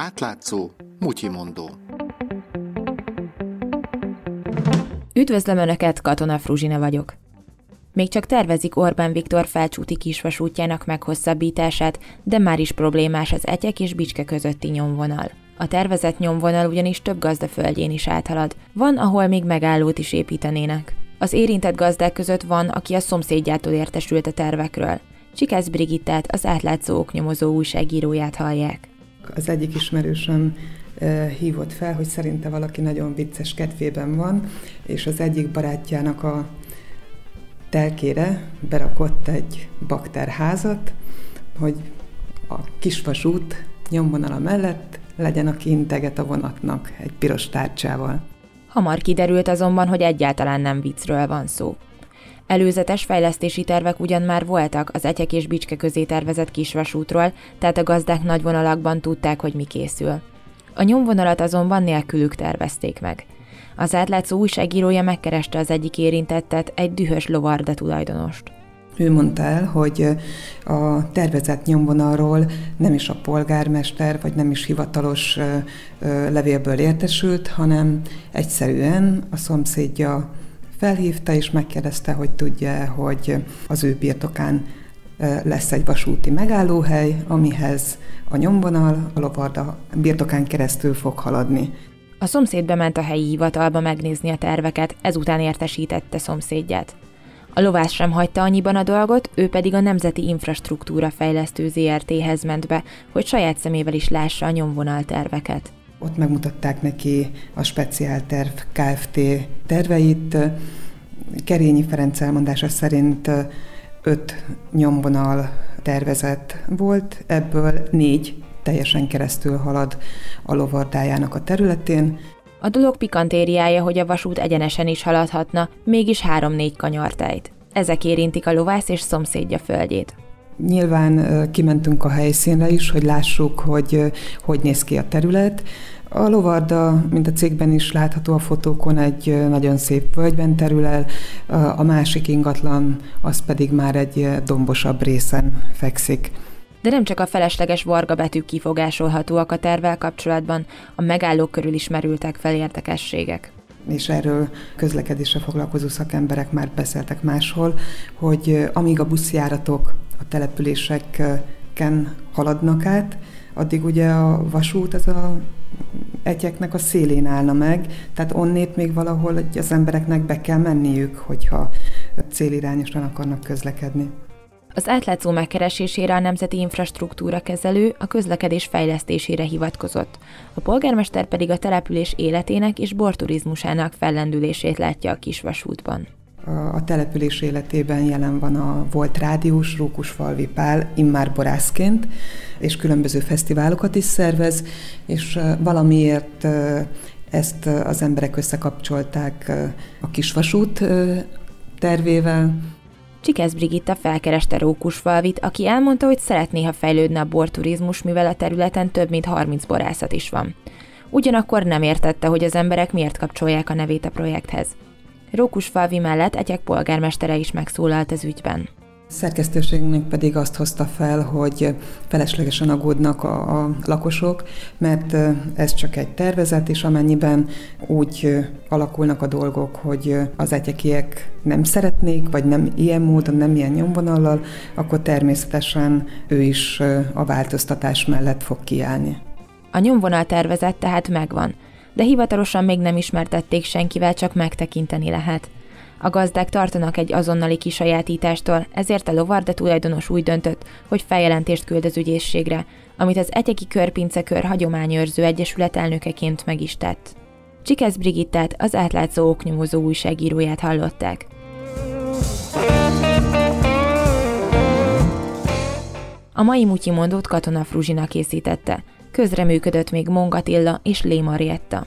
Átlátszó, mutyimondó. Üdvözlöm Önöket, Katona Fruzsina vagyok. Még csak tervezik Orbán Viktor felcsúti kisvasútjának meghosszabbítását, de már is problémás az etyek és bicske közötti nyomvonal. A tervezett nyomvonal ugyanis több gazda földjén is áthalad. Van, ahol még megállót is építenének. Az érintett gazdák között van, aki a szomszédjától értesült a tervekről. Csikász Brigittát, az átlátszó oknyomozó újságíróját hallják. Az egyik ismerősöm hívott fel, hogy szerinte valaki nagyon vicces kedvében van, és az egyik barátjának a telkére berakott egy bakterházat, hogy a kisvasút nyomvonala mellett legyen, aki integet a vonatnak egy piros tárcsával. Hamar kiderült azonban, hogy egyáltalán nem viccről van szó. Előzetes fejlesztési tervek ugyan már voltak az Etyek és Bicske közé tervezett kisvasútról, tehát a gazdák nagy vonalakban tudták, hogy mi készül. A nyomvonalat azonban nélkülük tervezték meg. Az átlátszó újságírója megkereste az egyik érintettet, egy dühös lovarda tulajdonost. Ő mondta el, hogy a tervezett nyomvonalról nem is a polgármester, vagy nem is hivatalos levélből értesült, hanem egyszerűen a szomszédja felhívta és megkérdezte, hogy tudja, hogy az ő birtokán lesz egy vasúti megállóhely, amihez a nyomvonal a lovarda birtokán keresztül fog haladni. A szomszéd bement a helyi hivatalba megnézni a terveket, ezután értesítette szomszédját. A lovász sem hagyta annyiban a dolgot, ő pedig a Nemzeti Infrastruktúra Fejlesztő ZRT-hez ment be, hogy saját szemével is lássa a nyomvonal terveket. Ott megmutatták neki a speciálterv Kft. terveit. Kerényi Ferenc elmondása szerint öt nyomvonal tervezet volt, ebből négy teljesen keresztül halad a lovardájának a területén. A dolog pikantériája, hogy a vasút egyenesen is haladhatna, mégis három-négy kanyartejt. Ezek érintik a lovász és szomszédja földjét. Nyilván kimentünk a helyszínre is, hogy lássuk, hogy hogy néz ki a terület. A lovarda, mint a cégben is látható a fotókon, egy nagyon szép völgyben terül el, a másik ingatlan az pedig már egy dombosabb részen fekszik. De nem csak a felesleges varga betűk kifogásolhatóak a tervvel kapcsolatban, a megállók körül is merültek fel érdekességek és erről közlekedésre foglalkozó szakemberek már beszéltek máshol, hogy amíg a buszjáratok a településeken haladnak át, addig ugye a vasút az a egyeknek a szélén állna meg, tehát onnét még valahol az embereknek be kell menniük, hogyha célirányosan akarnak közlekedni. Az átlátszó megkeresésére a Nemzeti Infrastruktúra kezelő a közlekedés fejlesztésére hivatkozott. A polgármester pedig a település életének és borturizmusának fellendülését látja a kisvasútban. A település életében jelen van a volt rádiós Rókusfalvi Pál, immár borászként, és különböző fesztiválokat is szervez, és valamiért ezt az emberek összekapcsolták a kisvasút tervével, Csikesz Brigitta felkereste Rókusfalvit, aki elmondta, hogy szeretné, ha fejlődne a borturizmus, mivel a területen több mint 30 borászat is van. Ugyanakkor nem értette, hogy az emberek miért kapcsolják a nevét a projekthez. Rókusfalvi mellett egyek polgármestere is megszólalt az ügyben. Szerkesztőségnek pedig azt hozta fel, hogy feleslegesen aggódnak a, a lakosok, mert ez csak egy tervezet, és amennyiben úgy alakulnak a dolgok, hogy az egyekiek nem szeretnék, vagy nem ilyen módon, nem ilyen nyomvonallal, akkor természetesen ő is a változtatás mellett fog kiállni. A nyomvonal tervezet tehát megvan, de hivatalosan még nem ismertették senkivel, csak megtekinteni lehet – a gazdák tartanak egy azonnali kisajátítástól, ezért a lovarda tulajdonos úgy döntött, hogy feljelentést küld az ügyészségre, amit az Egyeki Körpincekör hagyományőrző egyesület elnökeként meg is tett. Csikesz Brigittát, az átlátszó oknyomozó újságíróját hallották. A mai Mutyi mondót Katona Fruzsina készítette. Közreműködött még Mongatilla és Lémarietta.